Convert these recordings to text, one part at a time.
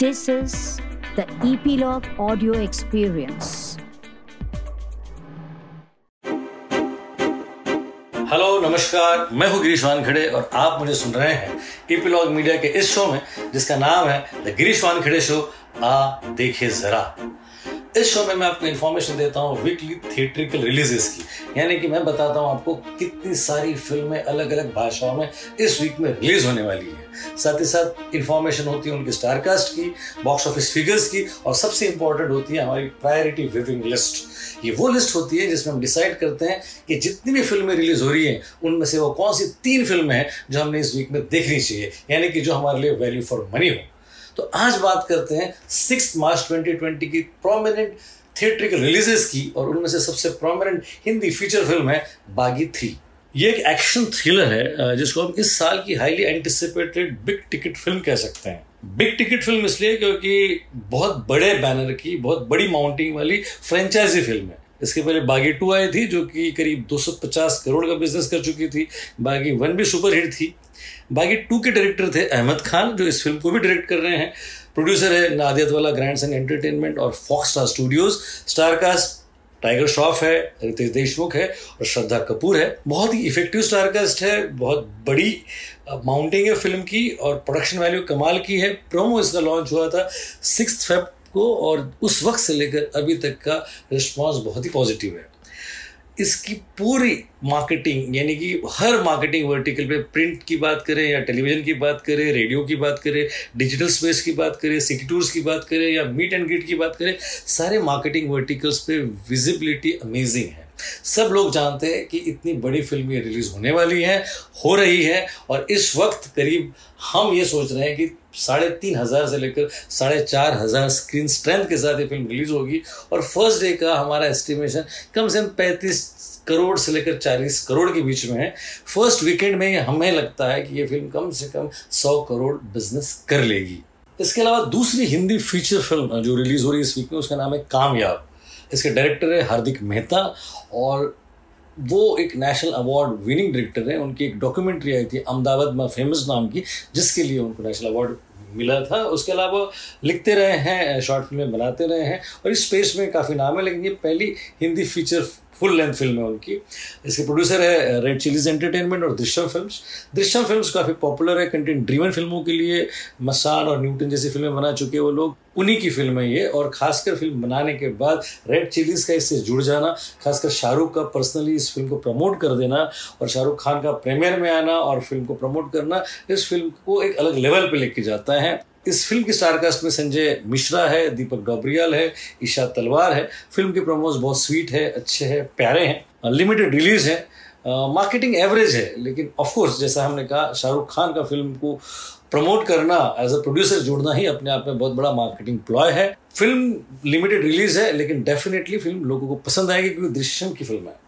This is the Epilogue Audio Experience. Hello नमस्कार। मैं हूँ गिरीश वानखेड़े और आप मुझे सुन रहे हैं इपिलॉग मीडिया के इस शो में, जिसका नाम है द गिरीश वानखेड़े शो आ देखे जरा। इस शो में मैं आपको इन्फॉर्मेशन देता हूँ वीकली थिएट्रिकल रिलीजेस की। यानी कि मैं बताता हूँ आपको कितनी सारी फ़िल्में अलग अलग भाषाओं में इस वीक में रिलीज़ होने वाली है। साथ ही साथ इन्फॉर्मेशन होती है उनके स्टारकास्ट की बॉक्स ऑफ़िस फिगर्स की और सबसे इंपॉर्टेंट होती है हमारी प्रायोरिटी विविंग लिस्ट ये वो लिस्ट होती है जिसमें हम डिसाइड करते हैं कि जितनी भी फ़िल्में रिलीज़ हो रही हैं, उनमें से वो कौन सी तीन फ़िल्में हैं जो हमने इस वीक में देखनी चाहिए। यानी कि जो हमारे लिए वैल्यू फॉर मनी हो। तो आज बात करते हैं सिक्स मार्च 2020 की प्रोमिनेंट थिएट्रिकल रिलीजेस की और उनमें से सबसे प्रोमिनेंट हिंदी फीचर फ़िल्म है बागी थ्री ये एक एक्शन थ्रिलर है जिसको हम इस साल की highly anticipated big ticket film कह सकते हैं। बिग टिकट फ़िल्म इसलिए क्योंकि बहुत बड़े बैनर की, बहुत बड़ी माउंटिंग वाली फ्रेंचाइजी फ़िल्म है। इसके पहले बागी टू आई थी, जो कि करीब 250 करोड़ का बिज़नेस कर चुकी थी। बागी वन भी सुपर हिट थी। बागी टू के डायरेक्टर थे अहमद खान, जो इस फ़िल्म को भी डायरेक्ट कर रहे हैं। प्रोड्यूसर है Nadiadwala grandson entertainment और Fox Star Studios star cast Tiger Shroff है रितेश देशमुख है और श्रद्धा कपूर है। बहुत ही इफ़ेक्टिव स्टारकास्ट है, बहुत बड़ी माउंटिंग है फ़िल्म की और प्रोडक्शन वैल्यू कमाल की है। प्रोमो इसका लॉन्च हुआ था सिक्स फेब को और उस वक्त से लेकर अभी तक का रिस्पॉन्स बहुत ही पॉजिटिव है। इसकी पूरी मार्केटिंग यानी कि हर मार्केटिंग वर्टिकल पे प्रिंट की बात करें या टेलीविज़न की बात करें रेडियो की बात करें डिजिटल स्पेस की बात करें सिटी टूर्स की बात करें या मीट एंड ग्रीट की बात करें, सारे मार्केटिंग वर्टिकल्स पे विजिबिलिटी अमेजिंग है। सब लोग जानते हैं कि इतनी बड़ी फ़िल्म ये रिलीज़ होने वाली है, हो रही है, और इस वक्त करीब हम ये सोच रहे हैं कि साढ़े तीन हज़ार से लेकर साढ़े चार हज़ार स्क्रीन स्ट्रेंथ के साथ ये फ़िल्म रिलीज़ होगी, और फ़र्स्ट डे का हमारा एस्टिमेशन कम से कम पैंतीस करोड़ से लेकर चालीस करोड़ के बीच में है। फ़र्स्ट वीकेंड में हमें लगता है कि ये फ़िल्म कम से कम सौ करोड़ बिज़नेस कर लेगी। इसके अलावा दूसरी हिंदी फीचर फ़िल्म जो रिलीज़ हो रही है इस वीक में, उसका नाम है कामयाब। इसके डायरेक्टर है हार्दिक मेहता और वो एक नेशनल अवार्ड विनिंग डायरेक्टर है। उनकी एक डॉक्यूमेंट्री आई थी अहमदाबाद में फ़ेमस नाम की, जिसके लिए उनको नेशनल अवार्ड मिला था। उसके अलावा लिखते रहे हैं शॉर्ट फ़िल्में बनाते रहे हैं और इस स्पेस में काफ़ी नाम है, लेकिन ये पहली Hindi feature full length film है उनकी। इसके प्रोड्यूसर है रेड चिलीज एंटरटेनमेंट और दृश्यम फिल्म्स दृश्यम फिल्म्स काफ़ी पॉपुलर है कंटेंट ड्रीवन फ़िल्मों के लिए मसान और न्यूटन जैसी फ़िल्में बना चुके हैं वो लोग। उन्हीं की फ़िल्म है ये, और खासकर फ़िल्म बनाने के बाद रेड चिलीज का इससे जुड़ जाना, खासकर शाहरुख का पर्सनली इस फ़िल्म को प्रमोट कर देना और शाहरुख खान का प्रीमियर में आना और फ़िल्म को प्रमोट करना, इस फ़िल्म को एक अलग लेवल पर लेके जाता है। इस फ़िल्म की स्टारकास्ट में संजय मिश्रा है, दीपक डोबरियाल है, ईशा तलवार है। फ़िल्म के प्रोमोज बहुत स्वीट है, अच्छे हैं, प्यारे हैं लिमिटेड रिलीज़ है मार्केटिंग एवरेज है। लेकिन ऑफकोर्स जैसा हमने कहा, शाहरुख खान का फ़िल्म को प्रमोट करना एज अ प्रोड्यूसर जोड़ना ही अपने आप में बहुत बड़ा मार्केटिंग प्लॉय है। फ़िल्म लिमिटेड रिलीज़ है, लेकिन डेफिनेटली फ़िल्म लोगों को पसंद आएगी, क्योंकि दृश्यम की फ़िल्म है।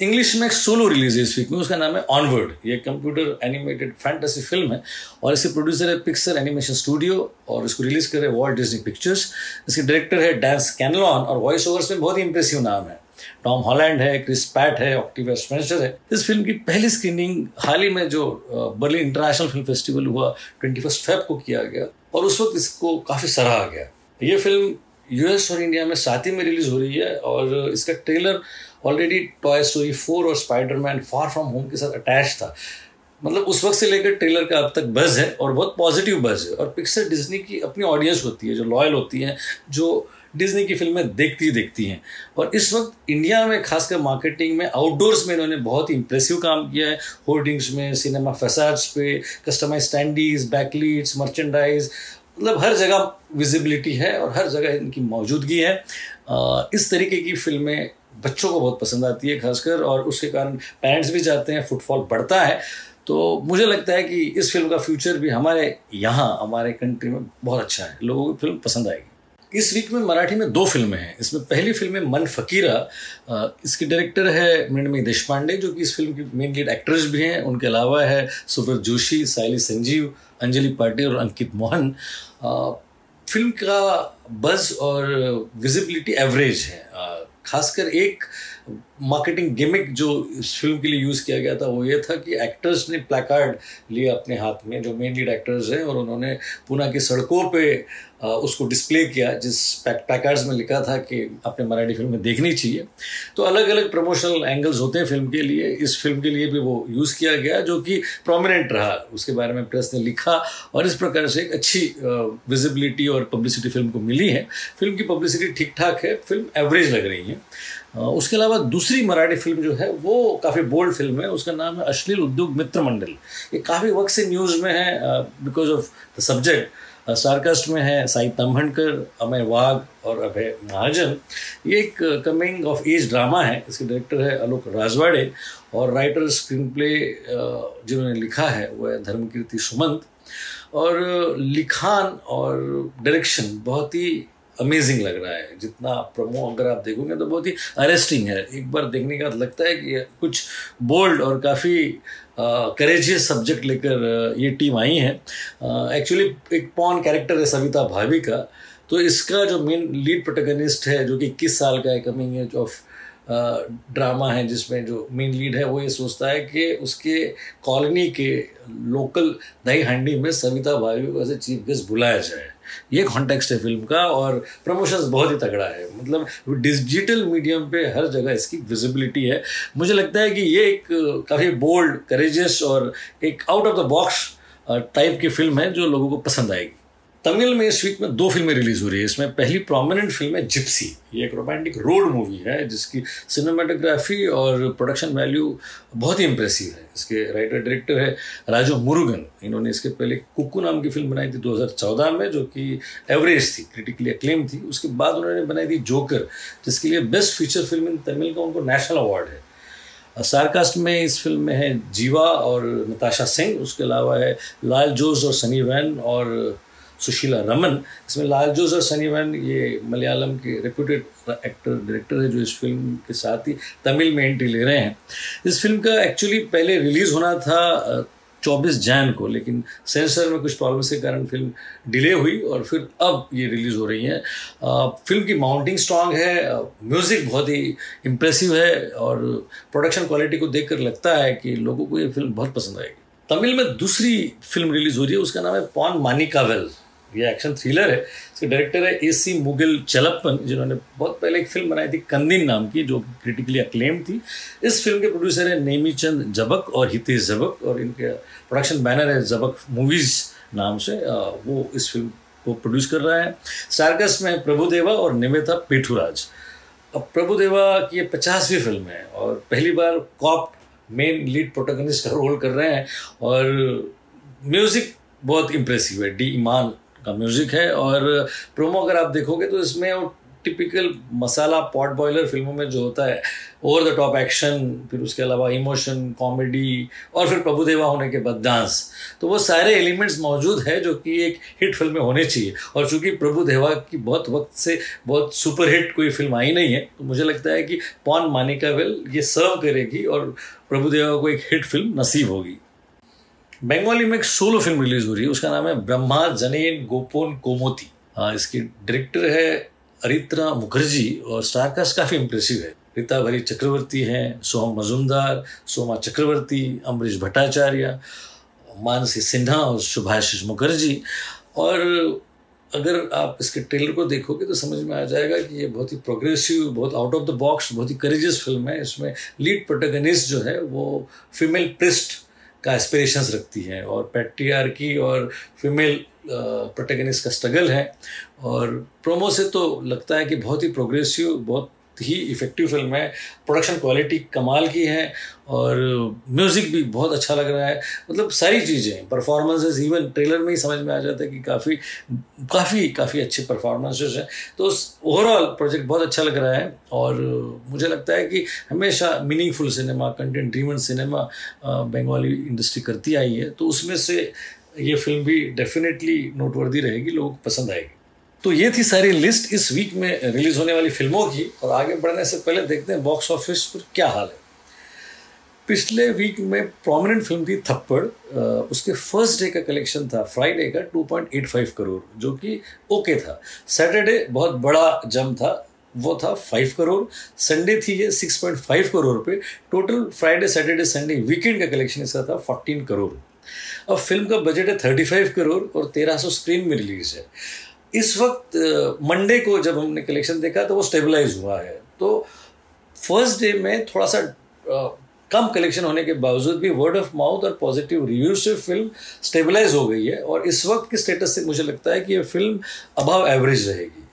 इंग्लिश में एक सोलो रिलीज़ है इस वीक में उसका नाम है ऑनवर्ड ये कंप्यूटर एनिमेटेड फैंटेसी फ़िल्म है और इसके प्रोड्यूसर है पिक्सर एनिमेशन स्टूडियो और इसको रिलीज़ कर रहे हैं वॉल्ट डिज्नी पिक्चर्स इसके डायरेक्टर है डैंस कैनलॉन और वॉइस ओवर्स में बहुत ही इंप्रेसिव नाम है। टॉम हॉलैंड है क्रिस पैट है ऑक्टिविया स्पेंसर है। इस फ़िल्म की पहली स्क्रीनिंग हाल ही में जो बर्लिन इंटरनेशनल फ़िल्म फेस्टिवल हुआ ट्वेंटी फ़र्स्ट फेब को किया गया और उस वक्त इसको काफ़ी सराहा गया। ये फ़िल्म यूएस और इंडिया में साथ ही में रिलीज़ हो रही है और इसका trailer already Toy Story four और स्पाइडरमैन फार फ्रॉम होम के साथ अटैच था। मतलब उस वक्त से लेकर ट्रेलर का अब तक बज है और बहुत पॉजिटिव बज है। और पिक्सर डिज्नी की अपनी ऑडियंस होती है, जो लॉयल होती है, जो डिज्नी की फ़िल्में देखती देखती हैं। और इस वक्त इंडिया में खासकर मार्केटिंग में आउटडोर्स में इन्होंने बहुत ही इंप्रेसिव काम किया है। होर्डिंग्स में सिनेमा फैसाड्स पे कस्टमाइज स्टैंडीज बैकलीट्स मर्चेंडाइज मतलब हर जगह विजिबिलिटी है और हर जगह इनकी मौजूदगी है। इस तरीके की फ़िल्में बच्चों को बहुत पसंद आती है खासकर, और उसके कारण पेरेंट्स भी चाहते हैं फुटफॉल बढ़ता है। तो मुझे लगता है कि इस फ़िल्म का फ्यूचर भी हमारे यहाँ, हमारे कंट्री में बहुत अच्छा है। लोगों को फ़िल्म पसंद आएगी। इस वीक में मराठी में दो फ़िल्में हैं। इसमें पहली फ़िल्म है मन फकीरा। इसकी डायरेक्टर है मृणमयी देश पांडे जो कि इस फ़िल्म की मेन लीड एक्ट्रेस भी हैं। उनके अलावा है सुब्रत जोशी साइली संजीव, अंजलि पाटिल और अंकित मोहन। फ़िल्म का बज और विजिबिलिटी एवरेज है। खासकर एक मार्केटिंग गिमिक जो इस फ़िल्म के लिए यूज़ किया गया था, वो ये था कि एक्टर्स ने प्लाकार्ड लिए अपने हाथ में, जो मेन लीड एक्टर्स हैं, और उन्होंने पूना की सड़कों पे उसको डिस्प्ले किया, जिस पैकार्ड्स में लिखा था कि अपने मराठी फ़िल्म में देखनी चाहिए। तो अलग अलग प्रमोशनल एंगल्स होते हैं फ़िल्म के लिए। इस फ़िल्म के लिए भी वो यूज़ किया गया, जो कि प्रोमिनेंट रहा। उसके बारे में प्रेस ने लिखा, और इस प्रकार से एक अच्छी विजिबिलिटी और पब्लिसिटी फ़िल्म को मिली है। फ़िल्म की पब्लिसिटी ठीक ठाक है फ़िल्म एवरेज लग रही है। उसके अलावा दूसरी मराठी फ़िल्म जो है, वो काफ़ी बोल्ड फ़िल्म है, उसका नाम है अश्लील उद्योग मित्र मंडल। ये काफ़ी वक्त से न्यूज़ में है बिकॉज़ ऑफ़ द सब्जेक्ट सार्कास्ट में है, साई तम्भनकर अमय वाघ और अभय महाजन। ये एक कमिंग ऑफ़ एज ड्रामा है, इसके डायरेक्टर है आलोक राजवाड़े और राइटर स्क्रीन प्ले जिन्होंने लिखा है वह है धर्मकीर्ति सुमंत। और लिखान और डायरेक्शन बहुत ही अमेजिंग लग रहा है। जितना प्रमो अगर आप देखोगे तो बहुत ही अरेस्टिंग है। एक बार देखने का लगता है कि कुछ बोल्ड और काफ़ी करेजियस सब्जेक्ट लेकर ये टीम आई है। एक्चुअली एक पॉन कैरेक्टर है सविता भाभी का। तो इसका जो मेन लीड प्रोटेगनिस्ट है, जो कि इक्कीस साल का है कमिंग एज ऑफ़ ड्रामा है, जिसमें जो मेन लीड है, वो ये सोचता है कि उसके कॉलोनी के लोकल दही हांडी में सविता भाभी को ऐसे चीफ गेस्ट बुलाया जाए। ये कॉन्टेक्स्ट है फ़िल्म का और प्रमोशन बहुत ही तगड़ा है। मतलब डिजिटल मीडियम पे हर जगह इसकी विजिबिलिटी है। मुझे लगता है कि ये एक काफ़ी बोल्ड करेजियस और एक out of the box type की फ़िल्म है जो लोगों को पसंद आएगी। तमिल में इस वीक में दो फ़िल्में रिलीज़ हो रही है। इसमें पहली प्रोमिनेंट फ़िल्म है जिप्सी ये एक रोमांटिक रोड मूवी है, जिसकी सिनेमाटोग्राफी और प्रोडक्शन वैल्यू बहुत ही इंप्रेसिव है। इसके राइटर डायरेक्टर है राजू मुरुगन इन्होंने इसके पहले कुकू नाम की फ़िल्म बनाई थी 2014 में, जो कि एवरेज थी क्रिटिकली अक्लेम थी। उसके बाद उन्होंने बनाई थी जोकर जिसके लिए best feature film in Tamil का उनको नेशनल अवार्ड है। सारकास्ट में इस फ़िल्म में है जीवा और नताशा सिंह। उसके अलावा है लाल जोस और सनी वैन और सुशीला रमन, इसमें लाल जोस और सनी वैन ये मलयालम के रेप्यूटेड एक्टर डायरेक्टर है, जो इस फ़िल्म के साथ ही तमिल में एंट्री ले रहे हैं। इस फ़िल्म का एक्चुअली पहले रिलीज़ होना था चौबीस जैन को, लेकिन सेंसर में कुछ प्रॉब्लम्स के कारण फ़िल्म डिले हुई और फिर अब ये रिलीज़ हो रही है। फ़िल्म की माउंटिंग स्ट्रांग है म्यूज़िक बहुत ही इम्प्रेसिव है और प्रोडक्शन क्वालिटी को देखकर लगता है कि लोगों को ये फ़िल्म बहुत पसंद आएगी। तमिल में दूसरी फ़िल्म रिलीज़ हो रही है, उसका नाम है पॉन मानिकावेल ये एक्शन थ्रिलर है। इसके डायरेक्टर है ए सी मुगल चलप्पन, जिन्होंने बहुत पहले एक फ़िल्म बनाई थी, कंदिन नाम की, जो क्रिटिकली अक्लेम थी। इस फ़िल्म के प्रोड्यूसर है नेमी चंद जबक और हितेश जबक, और इनके प्रोडक्शन बैनर है जबक मूवीज़ नाम से। वो इस फ़िल्म को प्रोड्यूस कर रहा है। स्टारकस में प्रभुदेवा और निमिता पेठूराज अब प्रभुदेवा की ये पचासवीं फ़िल्म है, और पहली बार कॉप मेन लीड प्रोटोगनिस्ट का रोल कर रहे हैं, और म्यूज़िक बहुत इम्प्रेसिव है। डी ईमान का म्यूज़िक है और प्रोमो अगर आप देखोगे तो इसमें वो टिपिकल मसाला पॉट बॉयलर फ़िल्मों में जो होता है ओवर द टॉप एक्शन फिर उसके अलावा इमोशन कॉमेडी और फिर प्रभुदेवा होने के बाद डांस तो वो सारे एलिमेंट्स मौजूद है जो कि एक हिट फ़िल्म में होने चाहिए। और चूँकि प्रभुदेवा की बहुत वक्त से बहुत सुपर हिट कोई फ़िल्म आई नहीं है तो मुझे लगता है कि पॉन मानिका वेल ये सर्व करेगी और प्रभुदेवा को एक हिट फ़िल्म नसीब होगी। बंगाली में एक सोलो फ़िल्म रिलीज़ हो रही है, उसका नाम है ब्रह्मा जनेन गोपोन कोमोती। हाँ इसकी डायरेक्टर है अरित्रा मुखर्जी और स्टारकास्ट काफ़ी इंप्रेसिव है। रीता भरी चक्रवर्ती हैं, सोहम मजुमदार, सोमा चक्रवर्ती, अमरीश भट्टाचार्य, मानसी सिन्हा और सुभाषिष मुखर्जी। और अगर आप इसके ट्रेलर को देखोगे तो समझ में आ जाएगा कि ये बहुत ही प्रोग्रेसिव बहुत आउट ऑफ़ द बॉक्स बहुत ही करेजियस फ़िल्म है। इसमें लीड प्रोटेगनिस्ट जो है वो फीमेल प्रिस्ट का एस्पिरेशंस रखती है। और पैट्रियार की और फीमेल प्रोटेगनिस्ट का स्ट्रगल है। और प्रोमो से तो लगता है कि बहुत ही प्रोग्रेसिव बहुत ही इफ़ेक्टिव फ़िल्म है। प्रोडक्शन क्वालिटी कमाल की है और म्यूज़िक भी बहुत अच्छा लग रहा है। मतलब सारी चीज़ें परफॉर्मेंसेस इवन ट्रेलर में ही समझ में आ जाता है कि काफ़ी काफ़ी काफ़ी अच्छे परफॉर्मेंसेस हैं। तो ओवरऑल प्रोजेक्ट बहुत अच्छा लग रहा है और मुझे लगता है कि हमेशा meaningful cinema content driven cinema Bengali industry करती आई है। तो उसमें से ये फ़िल्म भी डेफिनेटली नोटवर्दी रहेगी, लोगों को पसंद आएगी। तो ये थी सारी लिस्ट इस वीक में रिलीज़ होने वाली फ़िल्मों की। और आगे बढ़ने से पहले देखते हैं बॉक्स ऑफ़िस पर क्या हाल है। पिछले वीक में प्रोमिनेंट फ़िल्म थी थप्पड़। उसके फ़र्स्ट डे का कलेक्शन था फ्राइडे का 2.85 करोड़, जो कि ओके था। सैटरडे बहुत बड़ा जम था, वो था फाइव करोड़। संडे थी ये सिक्स पॉइंट फाइव करोड़ पे। Total Friday Saturday Sunday weekend का कलेक्शन इसका था फोर्टीन करोड़। अब फ़िल्म का बजट है थर्टी फाइव करोड़ और तेरह सौ स्क्रीन में रिलीज़ है। इस वक्त मंडे को जब हमने कलेक्शन देखा तो वो स्टेबलाइज हुआ है। तो फ़र्स्ट डे में थोड़ा सा कम कलेक्शन होने के बावजूद भी वर्ड ऑफ़ माउथ और पॉजिटिव रिव्यू से फ़िल्म स्टेबलाइज हो गई है। और इस वक्त के स्टेटस से मुझे लगता है कि ये फ़िल्म अबव एवरेज रहेगी।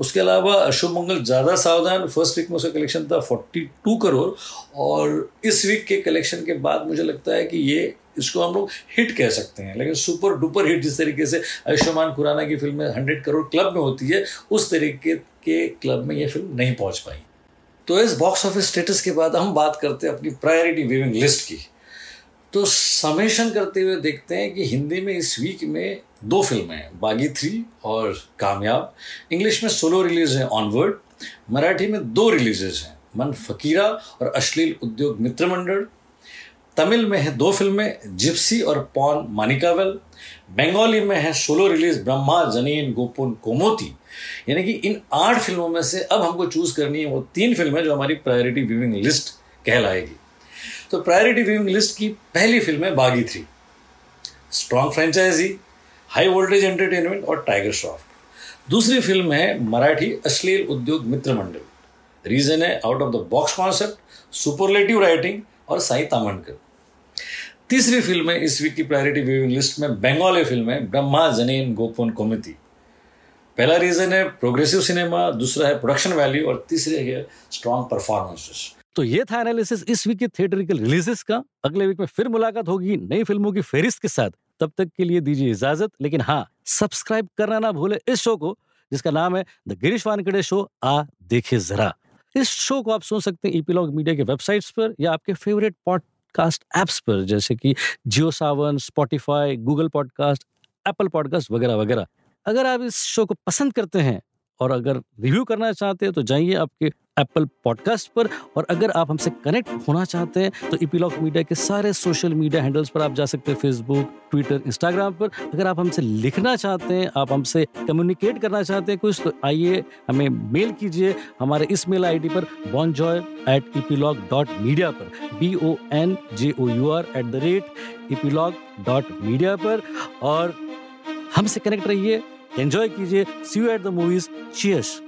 उसके अलावा अशुभ मंगल ज़्यादा सावधान। फ़र्स्ट वीक में उसका कलेक्शन था फोर्टी टू करोड़। और इस वीक के कलेक्शन के बाद मुझे लगता है कि ये इसको हम लोग हिट कह सकते हैं। लेकिन सुपर डुपर हिट जिस तरीके से आयुष्मान खुराना की फ़िल्म हंड्रेड करोड़ क्लब में होती है, उस तरीके के क्लब में ये फ़िल्म नहीं पहुँच पाई। तो इस बॉक्स ऑफ़िस स्टेटस के बाद हम बात करते हैं अपनी प्रायोरिटी व्यूइंग लिस्ट की। तो समेशन करते हुए देखते हैं कि हिंदी में इस वीक में दो फ़िल्में हैं, बागी थ्री और कामयाब। इंग्लिश में सोलो रिलीज़ है ऑनवर्ड मराठी में दो रिलीजेज हैं, मन फकीरा और अश्लील उद्योग मित्र मंडल। तमिल में है दो फ़िल्में जिप्सी और पॉन मानिकावेल। बंगाली में है सोलो रिलीज़ ब्रह्मा, जनीन, गोपुन, कोमोती। यानी कि इन आठ फ़िल्मों में से अब हमको चूज़ करनी है वो तीन फ़िल्में जो हमारी प्रायोरिटी व्यूइंग लिस्ट कहलाएगी। तो प्रायोरिटी व्यूइंग लिस्ट की पहली फ़िल्म है Baaghi three. Strong franchise high voltage entertainment और टाइगर श्रॉफ दूसरी फ़िल्म है मराठी अश्लील उद्योग मित्र मंडल। रीजन है out of the box concept superlative writing और साई तामनकर तीसरी फ़िल्म है इस वीक की प्रायोरिटी व्यूइंग लिस्ट में बंगाली फ़िल्म है ब्रह्मा, जनीन, गोपन, कोमिति। पहला रीजन है प्रोग्रेसिव सिनेमा दूसरा है प्रोडक्शन वैल्यू और तीसरे है स्ट्रॉन्ग परफॉर्मेंसेस तो ये था एनालिसिस इस वीक के थिएटरिकल रिलीजेस का। अगले वीक में फिर मुलाकात होगी नई फ़िल्मों की फेरिस्त के साथ। तब तक के लिए दीजिए इजाज़त, लेकिन हाँ सब्सक्राइब करना ना भूले इस शो को, जिसका नाम है द गिरीश वानकड़े शो आ देखे जरा। इस शो को आप सुन सकते हैं ईपीलॉग मीडिया के वेबसाइट्स पर या आपके फेवरेट पॉडकास्ट एप्स पर, जैसे कि Jio Saavn Spotify Google podcast Apple podcast वगैरह वगैरह। अगर आप इस शो को पसंद करते हैं और अगर रिव्यू करना चाहते हैं तो जाइए आपके एप्पल पॉडकास्ट पर। और अगर आप हमसे कनेक्ट होना चाहते हैं तो इपीलॉक मीडिया के सारे सोशल मीडिया हैंडल्स पर आप जा सकते हैं फेसबुक ट्विटर इंस्टाग्राम पर। अगर आप हमसे लिखना चाहते हैं, आप हमसे कम्युनिकेट करना चाहते हैं कुछ तो आइए, हमें मेल कीजिए हमारे इस मेल आईडी पर bonjour at epilogue dot media पर। B O N J O U R at the rate epilogue dot media पर। और हमसे कनेक्ट रहिए। एंजॉय कीजिए see you at the movies cheers.